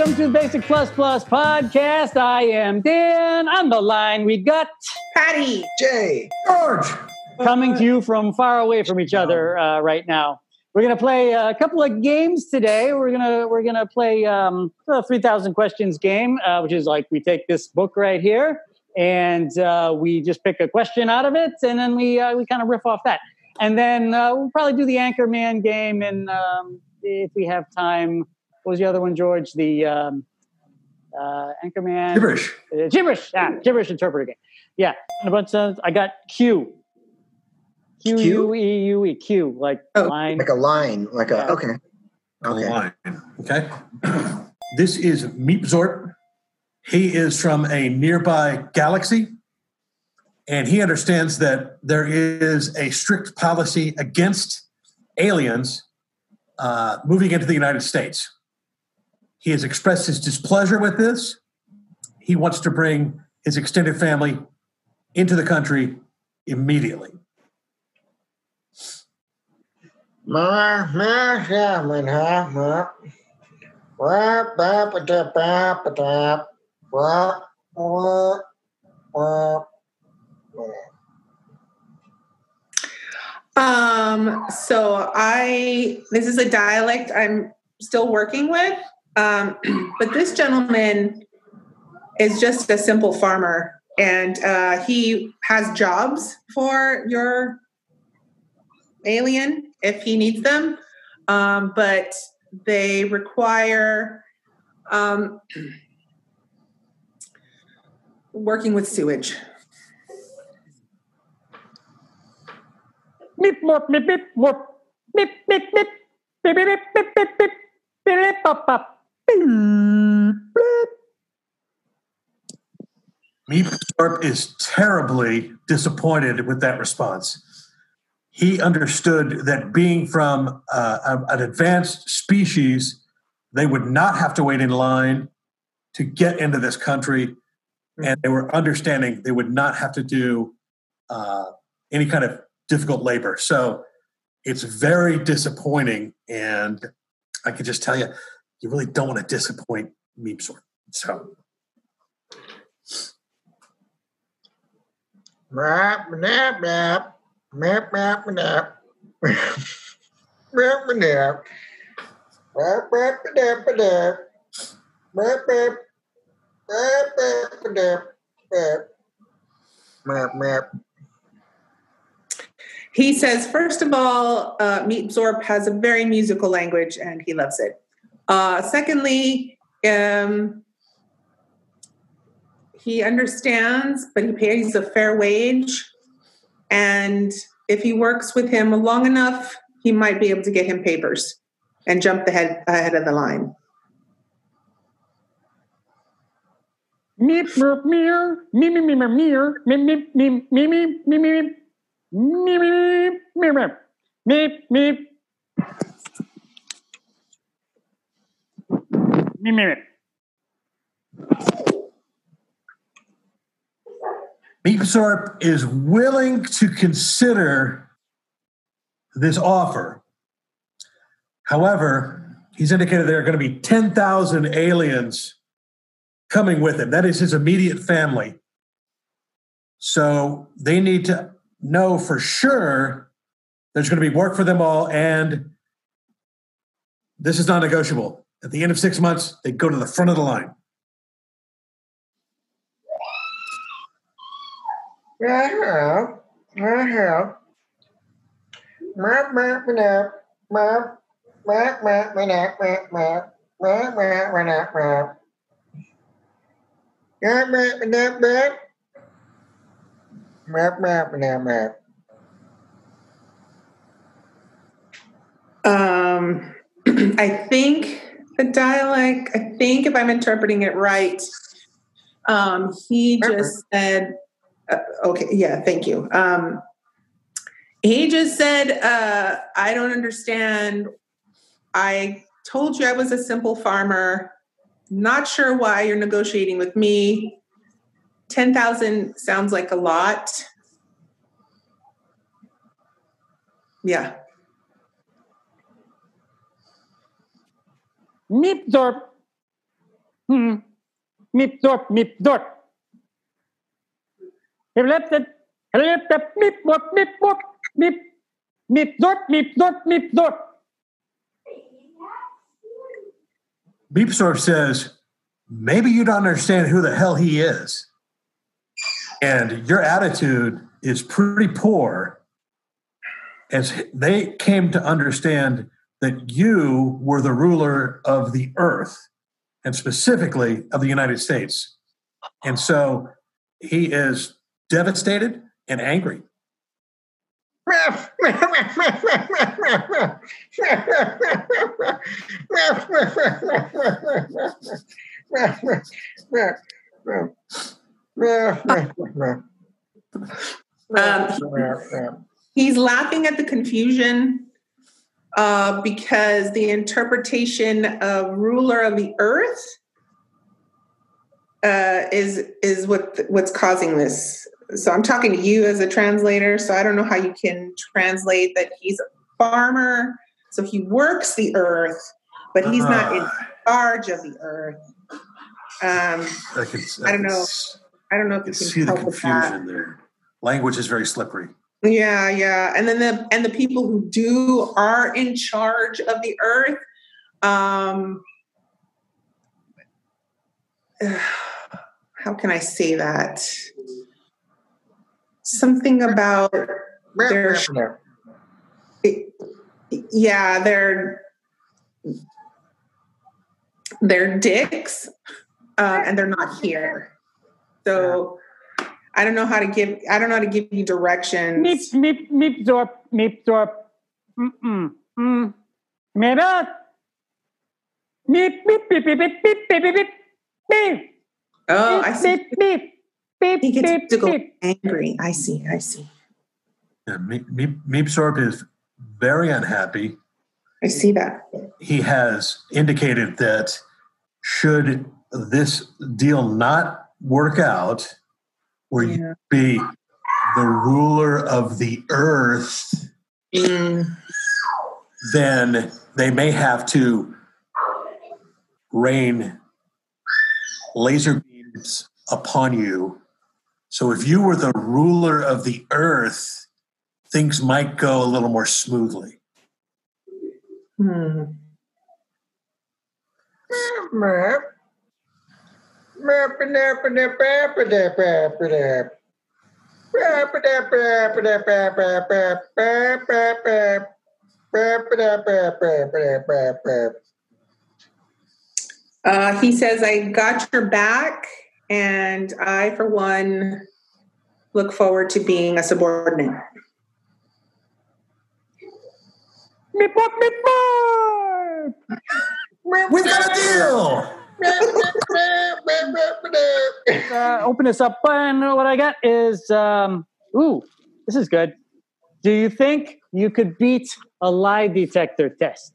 welcome to the Basic Plus Plus podcast. I am Dan. On the line, we got Patty, Jay, George. coming to you from far away from each other uh, right now. We're gonna play a couple of games today. We're gonna we're gonna play um, a three thousand questions game, uh, which is like we take this book right here and uh, we just pick a question out of it, and then we uh, we kind of riff off that. And then uh, we'll probably do the Anchorman game, and um, if we have time, what was the other one, George? The um, uh, Anchorman Gibberish. uh, gibberish, yeah, gibberish interpreter game. Yeah, and a bunch of I got Q. Q U E U E Q like Oh. line. like a line, like a Yeah. okay, okay. Line. Okay. this is Meep Zorp. He is from a nearby galaxy, and he understands that there is a strict policy against aliens uh, moving into the United States. He has expressed his displeasure with this. He wants to bring his extended family into the country immediately. Um, so I this is a dialect I'm still working with. Um, but this gentleman is just a simple farmer and uh, he has jobs for your alien if he needs them. Um, but they require um, working with sewage. Meep meep meep meep meep meep. Meep is terribly disappointed with that response. He understood that being from uh, an advanced species, they would not have to wait in line to get into this country, and they were understanding they would not have to do uh, any kind of difficult labor. So it's very disappointing, and I can just tell you, you really don't want to disappoint Meep Zorp. So. Map, nap, nap. Map, map, nap. Map, nap. Map, map, nap, nap. Map, map. Map, map, nap, nap. Map, map. He says, first of all, uh, Meep Zorp has a very musical language and he loves it. Uh, secondly, um, he understands, but he pays a fair wage. And if he works with him long enough, he might be able to get him papers and jump the head, ahead of the line. Meep morp meep meep meep meep meep meep meep meep meep meep meep meep meep meep meep meep meep meep. Meep Zorp is willing to consider this offer. However, he's indicated there are going to be 10,000 aliens coming with him. That is his immediate family. So they need to know for sure there's going to be work for them all, and this is non negotiable. At the end of six months, they go to the front of the line. Uh-huh. map, map, Um, I think the dialect, I think if I'm interpreting it right, um, he just said, uh, okay, yeah, thank you. Um, he just said, uh, I don't understand. I told you I was a simple farmer. Not sure why you're negotiating with me. 10,000 sounds like a lot. Yeah. Meep Zorp. Hmm. Meep dorp, meep dorp. He left it. He left it. Meep dorp, meep dorp, meep. Meep dorp, meep dorp, meep dorp. Beepsorp says, maybe you don't understand who the hell he is. And your attitude is pretty poor. As they came to understand that you were the ruler of the earth and specifically of the United States. And so he is devastated and angry. Um, he's laughing at the confusion uh, because the interpretation of ruler of the earth uh, is is what what's causing this. So I'm talking to you as a translator. So I don't know how you can translate that he's a farmer. So he works the earth, but he's not in charge of the earth. Um, I, can, I don't know. I don't know if I you can see the help with that. confusion there. Language is very slippery. Yeah, yeah. And then the and the people who do are in charge of the earth. Um how can I say that? Something about their yeah, they're they're dicks uh, and they're not here. So I don't know how to give I don't know how to give you directions. Meep, meep, meep dorp, meep dorp. Mm-mm. Mm. Meep, meep, meep, beep, beep, beep, beep, beep, beep, beep, beep. Oh, I see. Beep, beep, beep, He gets beep, to go beep. angry. I see. I see. Yeah, Meep, Meep, Meepsorp is very unhappy. I see that. He has indicated that should this deal not work out, where you be the ruler of the earth, Mm, then they may have to rain laser beams upon you. So if you were the ruler of the earth, things might go a little more smoothly. hmm. Uh, he says, I got your back, and I, for one, look forward to being a subordinate. Meep, borp, meep, borp. We got a deal. Uh, open this up, and what I got is, um, ooh, this is good. Do you think you could beat a lie detector test?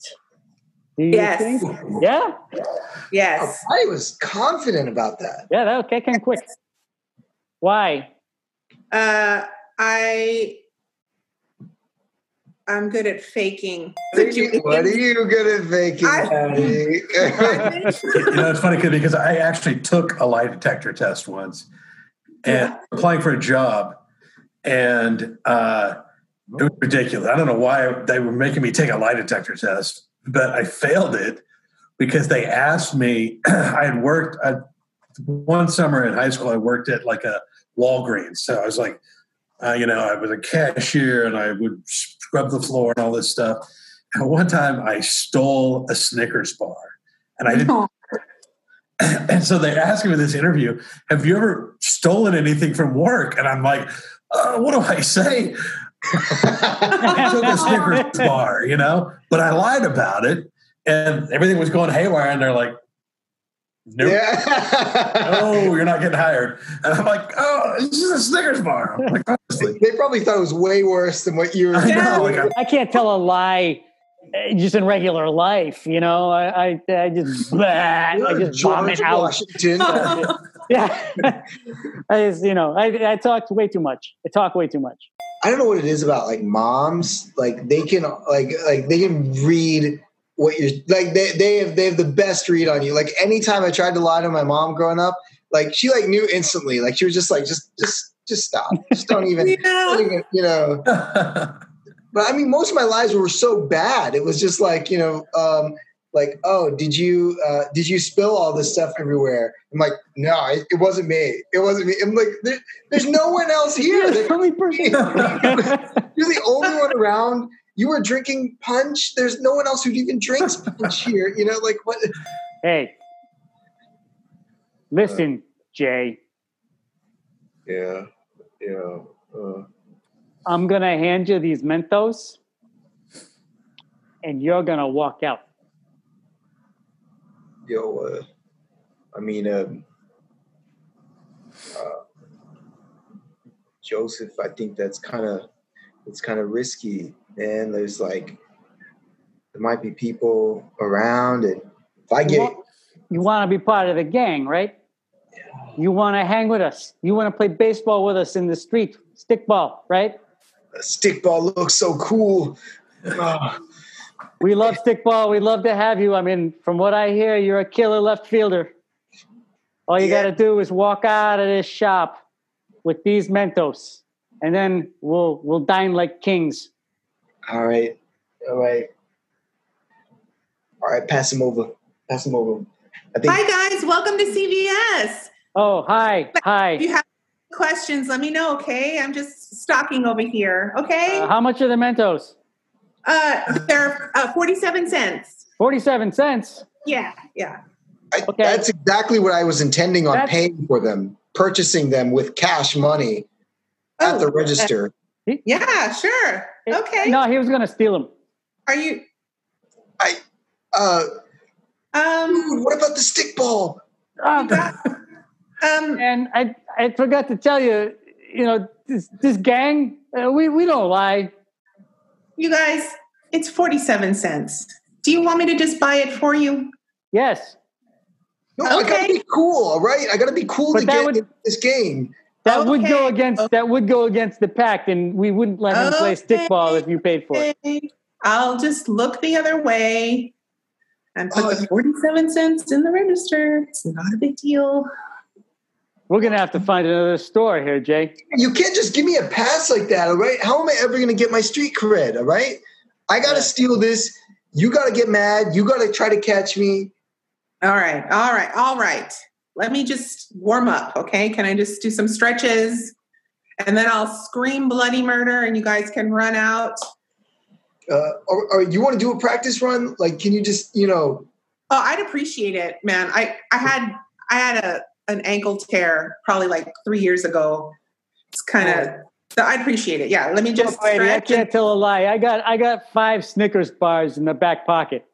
Do you Yes. think? Yeah, Yes. I was confident about that. yeah, that okay, came quick. Why? Uh, I I'm good at faking. What are you, what are you good at faking, Patty? you know, it's funny because I actually took a lie detector test once and Yeah. applying for a job, and uh, it was ridiculous. I don't know why they were making me take a lie detector test, but I failed it because they asked me. I had worked I, one summer in high school. I worked at like a Walgreens, so I was like, uh, you know, I was a cashier and I would scrub the floor and all this stuff. And one time, I stole a Snickers bar, and I didn't and so they asked me in this interview, "Have you ever stolen anything from work?" And I'm like, uh, "What do I say?" I took a Snickers bar, you know, but I lied about it, and everything was going haywire. And they're like, "Nope, yeah. no, you're not getting hired." And I'm like, "Oh, it's just a Snickers bar." I'm like, honestly, They probably thought it was way worse than what you were I know, like, I- I can't tell a lie uh, just in regular life. You know, I I, I just blah, I just vomit George out. Washington. Yeah, I just, you know, I I talk way too much. I talk way too much. I don't know what it is about like moms. Like they can like like they can read what you're like. They they have they have the best read on you. Like anytime I tried to lie to my mom growing up, like she like knew instantly. Like she was just like just just just stop. Just don't even, Yeah. don't even you know. But I mean, most of my lies were so bad. It was just like you know, um, like oh, did you uh, did you spill all this stuff everywhere? I'm like, no, it, it wasn't me. It wasn't me. I'm like, there, there's no one else here. You're the only person. You're the only one around. You were drinking punch. There's no one else who even drinks punch here. You know, like what? hey, listen, Jay. Yeah, yeah. Uh, I'm gonna hand you these Mentos, and you're gonna walk out. yo, uh, I mean, um, uh, Joseph, I think that's kind of it's kind of risky, man. There's like there might be people around, and if I get You want to be part of the gang, right? yeah. You want to hang with us. You want to play baseball with us in the street, stickball, right? a stickball looks so cool. Ah, We love stickball. We'd love to have you. I mean, from what I hear, you're a killer left fielder. All you Yeah. got to do is walk out of this shop with these Mentos, and then we'll we'll dine like kings. All right, all right, all right. Pass him over. Pass him over. I think Hi guys, welcome to CVS. Oh, hi, Hi. If you have questions, let me know, okay? I'm just stalking over here, okay? Uh, how much are the Mentos? Uh, they're uh, 47 cents. Forty-seven cents. Yeah, yeah. I, Okay. that's exactly what I was intending on That's- paying for them, purchasing them with cash money at Oh, the register. Yeah, sure. Okay. No, he was going to steal them. Are you I, uh, um dude, what about the stickball? Um, um and I I forgot to tell you, you know, this this gang, uh, we we don't lie. you guys, it's 47 cents. Do you want me to just buy it for you? Yes, No, I gotta Okay. be cool, all right? I gotta be cool But to get would- this game. That would go Okay. against that would go against the pact, and we wouldn't let him play stickball if you paid for it. I'll just look the other way and put Oh, the 47 cents in the register. It's not a big deal. We're gonna have to find another store here, Jay. You can't just give me a pass like that, all right? How am I ever gonna get my street cred, all right? I gotta Yeah. steal this. You gotta get mad. You gotta try to catch me. All right, all right, all right. Let me just warm up, okay? Can I just do some stretches? And then I'll scream bloody murder and you guys can run out. Uh, or, or you want to do a practice run? Like, can you just, you know, Oh, I'd appreciate it, man. I I had I had a an ankle tear probably like three years ago. It's kind of so I'd appreciate it. Yeah, let me just Look, lady, I can't tell a lie. I got I got five Snickers bars in the back pocket.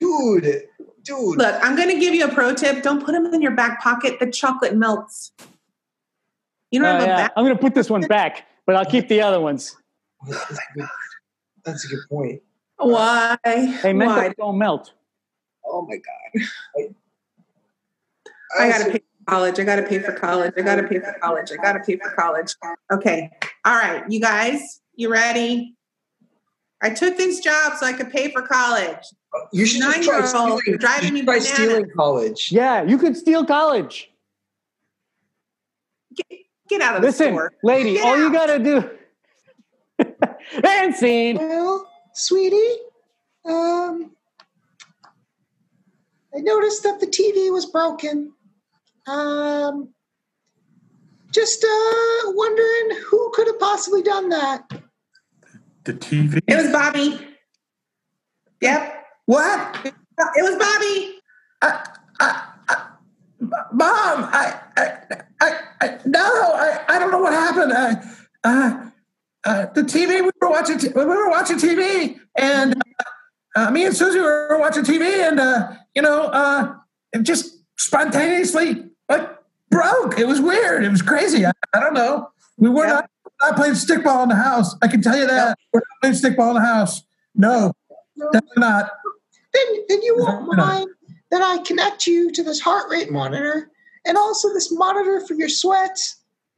dude, dude. Look, I'm going to give you a pro tip. Don't put them in your back pocket. The chocolate melts. You don't Oh, have a back. I'm gonna put this one back, but I'll keep the other ones. That's a good, that's a good point. Why? Hey, Why? Don't melt. Oh my god. I got to pay for college. I got to pay for college. I got to pay for college. I got to pay for college. Okay. All right, you guys, you ready? I took this job so I could pay for college. You should just try stealing. driving you me should try bananas. stealing college. Yeah, you could steal college. Get out of the Listen, store. lady, Get all you gotta do. and scene. Well, sweetie, um, I noticed that the TV was broken. Um, just uh, wondering who could have possibly done that. The TV. It was Bobby. Yep. What? It was Bobby. Mom, I, I, I, I no, I, I don't know what happened. I, uh, uh, the TV we were watching, t- we were watching TV, and uh, uh, me and Susie were watching TV, and uh, you know, uh, it just spontaneously like broke. It was weird. It was crazy. I, I don't know. We were Yeah. not, not playing stickball in the house. I can tell you that we're not playing stickball in the house. No, definitely not. Then, then you won't No. mind that I connect you to this heart rate monitor and also this monitor for your sweat,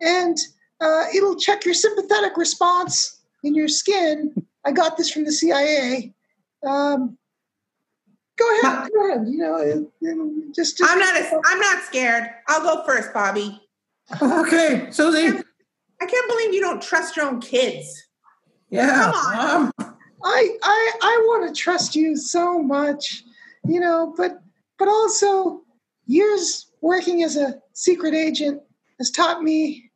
and uh, it'll check your sympathetic response in your skin. I got this from the CIA, Um, go ahead. Go ahead. You know, just, just I'm not. A, I'm not scared. I'll go first, Bobby. Okay, Susie. I can't believe you don't trust your own kids. Yeah. Come on. Mom. I I I want to trust you so much, you know, but but also years working as a secret agent has taught me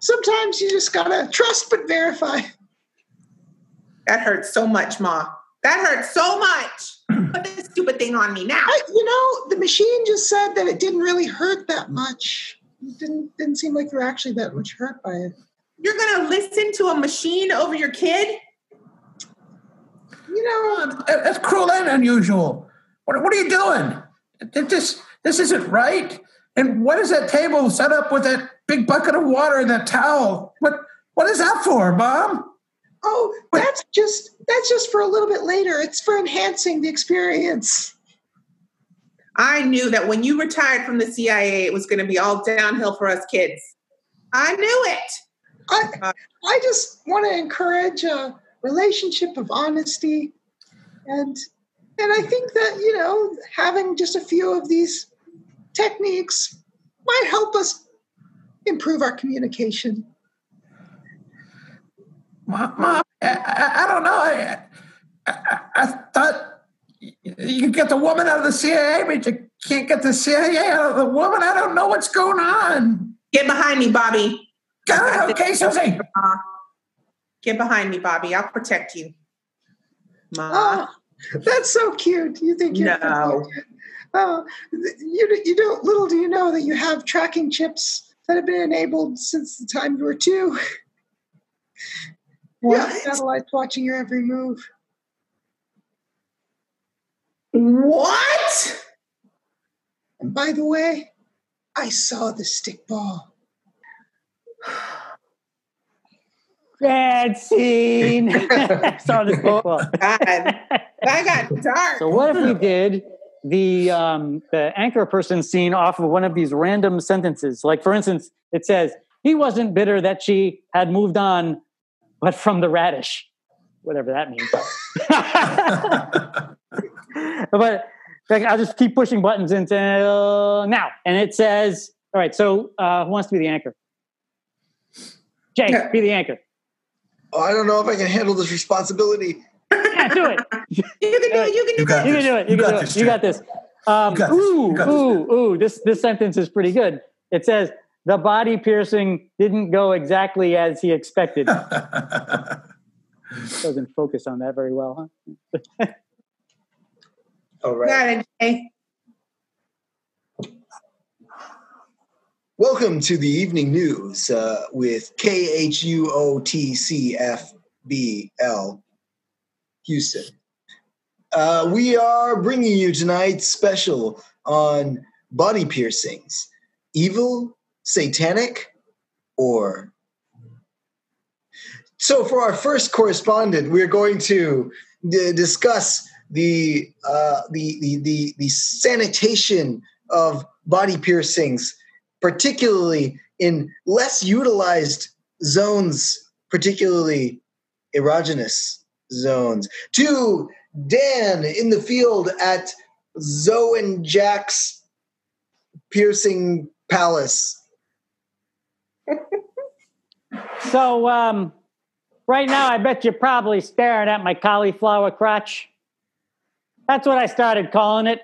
sometimes you just gotta trust but verify. That hurts so much, Ma. That hurts so much. Put this stupid thing on me now. I, you know, the machine just said that it didn't really hurt that much. It didn't didn't seem like you were actually that much hurt by it. You're gonna listen to a machine over your kid? You know, Mom, That's cruel and unusual. What, what are you doing? It- This, this isn't right. And what is that table set up with that big bucket of water and that towel? What, what is that for, Mom? oh, that's just that's just for a little bit later. It's for enhancing the experience. I knew that when you retired from the CIA, it was gonna be all downhill for us kids. I knew it. I I just want to encourage a relationship of honesty, and and I think that you know having just a few of these techniques might help us improve our communication. Mom, Mom I, I, I don't know. I, I, I thought you could get the woman out of the CIA, but you can't get the CIA out of the woman. I don't know what's going on. Get behind me, Bobby. God, okay, Susie. Ma. Get behind me, Bobby. I'll protect you. Ma. Oh, that's so cute. You think you're No. Oh, you you don't. Little do you know that you have tracking chips that have been enabled since the time you were two. You have What? satellites watching your every move. What? And by the way, I saw the stick ball. Bad scene. Saw this before. God, that got dark. So what if we did the um, the anchor person scene off of one of these random sentences? Like for instance, it says he wasn't bitter that she had moved on, but from the radish, whatever that means. but like, I'll just keep pushing buttons until now, and it says, "All right." So uh, who wants to be the anchor? Jay, Yeah. be the anchor. Oh, I don't know if I can handle this responsibility. Yeah, do it. You can do it. You can do You got You it. can do it. You, You can got do this, it. You got this. Um, You got this. ooh, You got this, ooh, ooh. This this sentence is pretty good. It says the body piercing didn't go exactly as he expected. Doesn't focus on that very well, huh? All right. Got it, Jay. Welcome to the evening news uh, with KHUOTCFBL Houston. Uh, we are bringing you tonight's special on body piercings evil, satanic, or. So, for our first correspondent, we're going to d- discuss the, uh, the, the, the, the sanitation of body piercings particularly in less utilized zones, particularly erogenous zones. To Dan in the field at Zoe and Jack's piercing palace. So um, right now, I bet you're probably staring at my cauliflower crotch. That's what I started calling it.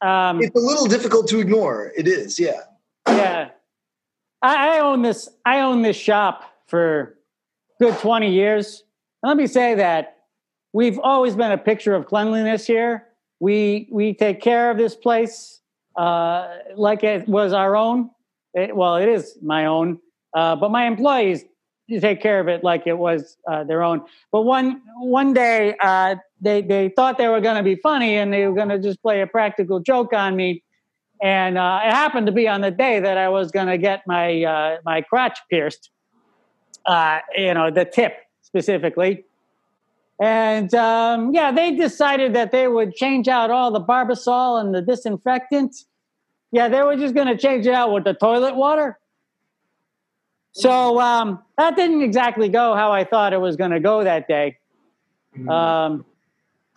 Um, It's a little difficult to ignore. It is, yeah. yeah, I, I own this. I own this shop for good twenty years. And let me say that we've always been a picture of cleanliness here. We we take care of this place uh, like it was our own. It, well, it is my own, uh, but my employees take care of it like it was uh, their own. But one one day uh, they they thought they were going to be funny and they were going to just play a practical joke on me. And uh, it happened to be on the day that I was going to get my uh, my crotch pierced, uh, you know, the tip specifically. And um, yeah, they decided that they would change out all the barbasol and the disinfectant. Yeah, they were just going to change it out with the toilet water. So um, that didn't exactly go how I thought it was going to go that day. Um,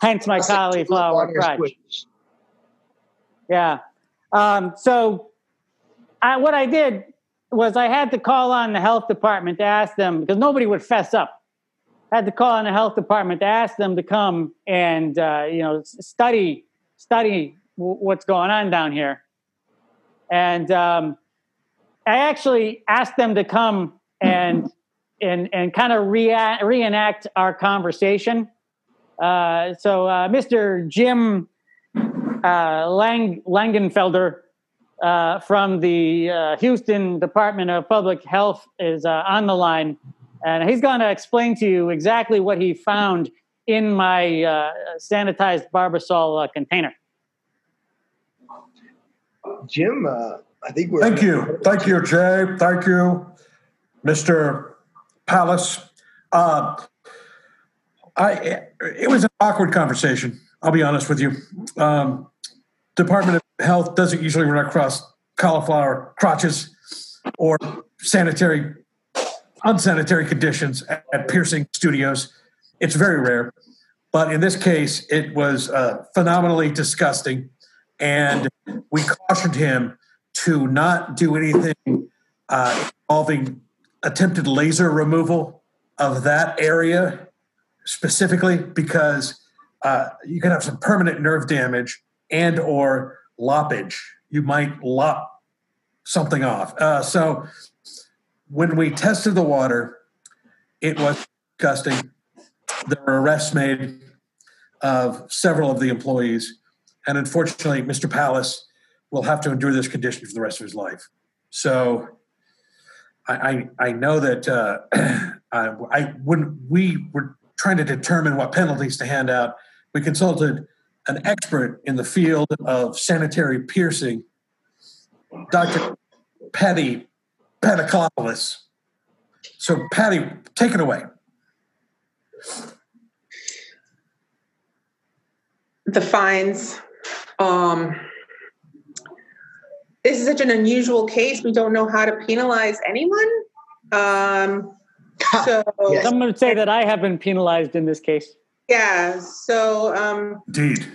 hence my cauliflower crotch. Yeah. Um, so I, what I did was I had to call on the health department to ask them because nobody would fess up. I had to call on the health department to ask them to come and uh, you know study study w- what's going on down here. And um, I actually asked them to come and and and kind of rea- reenact our conversation. Uh, so uh, Mr. Jim uh, Lang Langenfelder uh, from the uh, Houston Department of Public Health is uh, on the line, and he's going to explain to you exactly what he found in my uh, sanitized Barbasol uh, container. Jim, uh, I think we're. Thank you. Thank you, Jay. Thank you, Mr. Palace. Uh, I, it was an awkward conversation. I'll be honest with you. Um, Department of Health doesn't usually run across cauliflower crotches or sanitary, unsanitary conditions at, at piercing studios. It's very rare. But in this case, it was uh, phenomenally disgusting. And we cautioned him to not do anything uh, involving attempted laser removal of that area specifically because uh, you can have some permanent nerve damage and or loppage. You might lop something off. Uh, so when we tested the water, it was disgusting. There were arrests made of several of the employees, and unfortunately, Mr. Palace will have to endure this condition for the rest of his life. So I, I, I know that uh, I, I when we were trying to determine what penalties to hand out, we consulted an expert in the field of sanitary piercing, Dr. Patty Patakopoulos. So, Patty, take it away. The fines. Um, this is such an unusual case. We don't know how to penalize anyone. Um, so Yes. I'm going to say that I have been penalized in this case. yeah, so um, Indeed.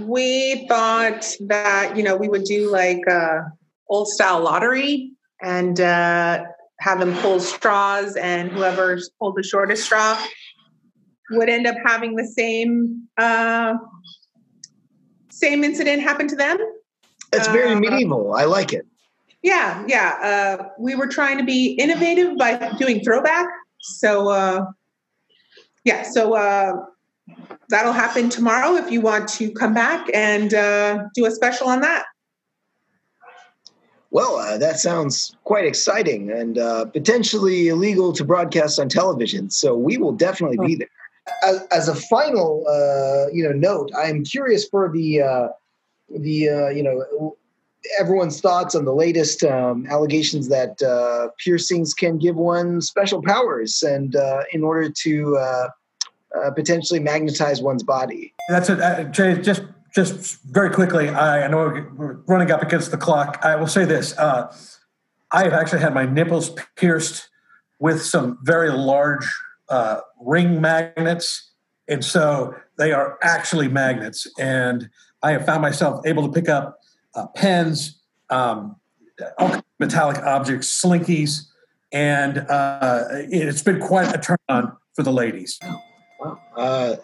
we thought that you know we would do like a old style lottery and uh, have them pull straws, and whoever pulled the shortest straw would end up having the same uh, same incident happen to them. That's very Uh, medieval. I like it. Yeah, yeah. Uh, we were trying to be innovative by doing throwback. So, uh, yeah, so uh, that'll happen tomorrow if you want to come back and uh, do a special on that. Well, uh, that sounds quite exciting and uh, potentially illegal to broadcast on television. So we will definitely be there. As, as a final, uh, you know, note, I'm curious for the uh, the uh, you know everyone's thoughts on the latest um, allegations that uh, piercings can give one special powers, and uh, in order to uh, uh, potentially magnetize one's body. That's it. Uh, Jay, just just very quickly, I, I know we're running up against the clock. I will say this. Uh, I have actually had my nipples pierced with some very large uh, ring magnets. And so they are actually magnets. And I have found myself able to pick up uh, pens, um, all kinds of metallic objects, slinkies. And uh, it's been quite a turn on for the ladies. Uh,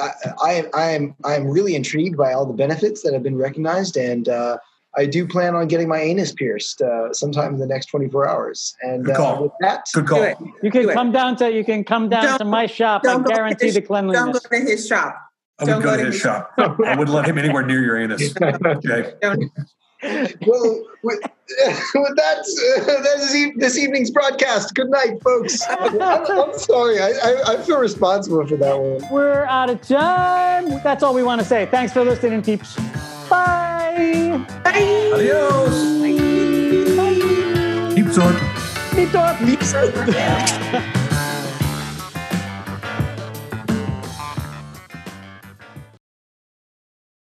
I, I, I am I am really intrigued by all the benefits that have been recognized, and uh, I do plan on getting my anus pierced uh, sometime in the next 24 hours. And Good uh, with that, Good call. You can Do come down to you can come down Don't- to my shop. I don't guarantee his- the Don't cleanliness. go to his shop. I would Don't go, go to to his his- shop. I wouldn't let him anywhere near your anus. Jay. Well, with, with that, uh, that is e- this evening's broadcast. Good night, folks. I'm, I'm sorry. I, I, I feel responsible for that one. We're out of time. That's all we want to say. Thanks for listening, peeps. Bye. Bye. Adios. Keep sorting. Meet Dorp.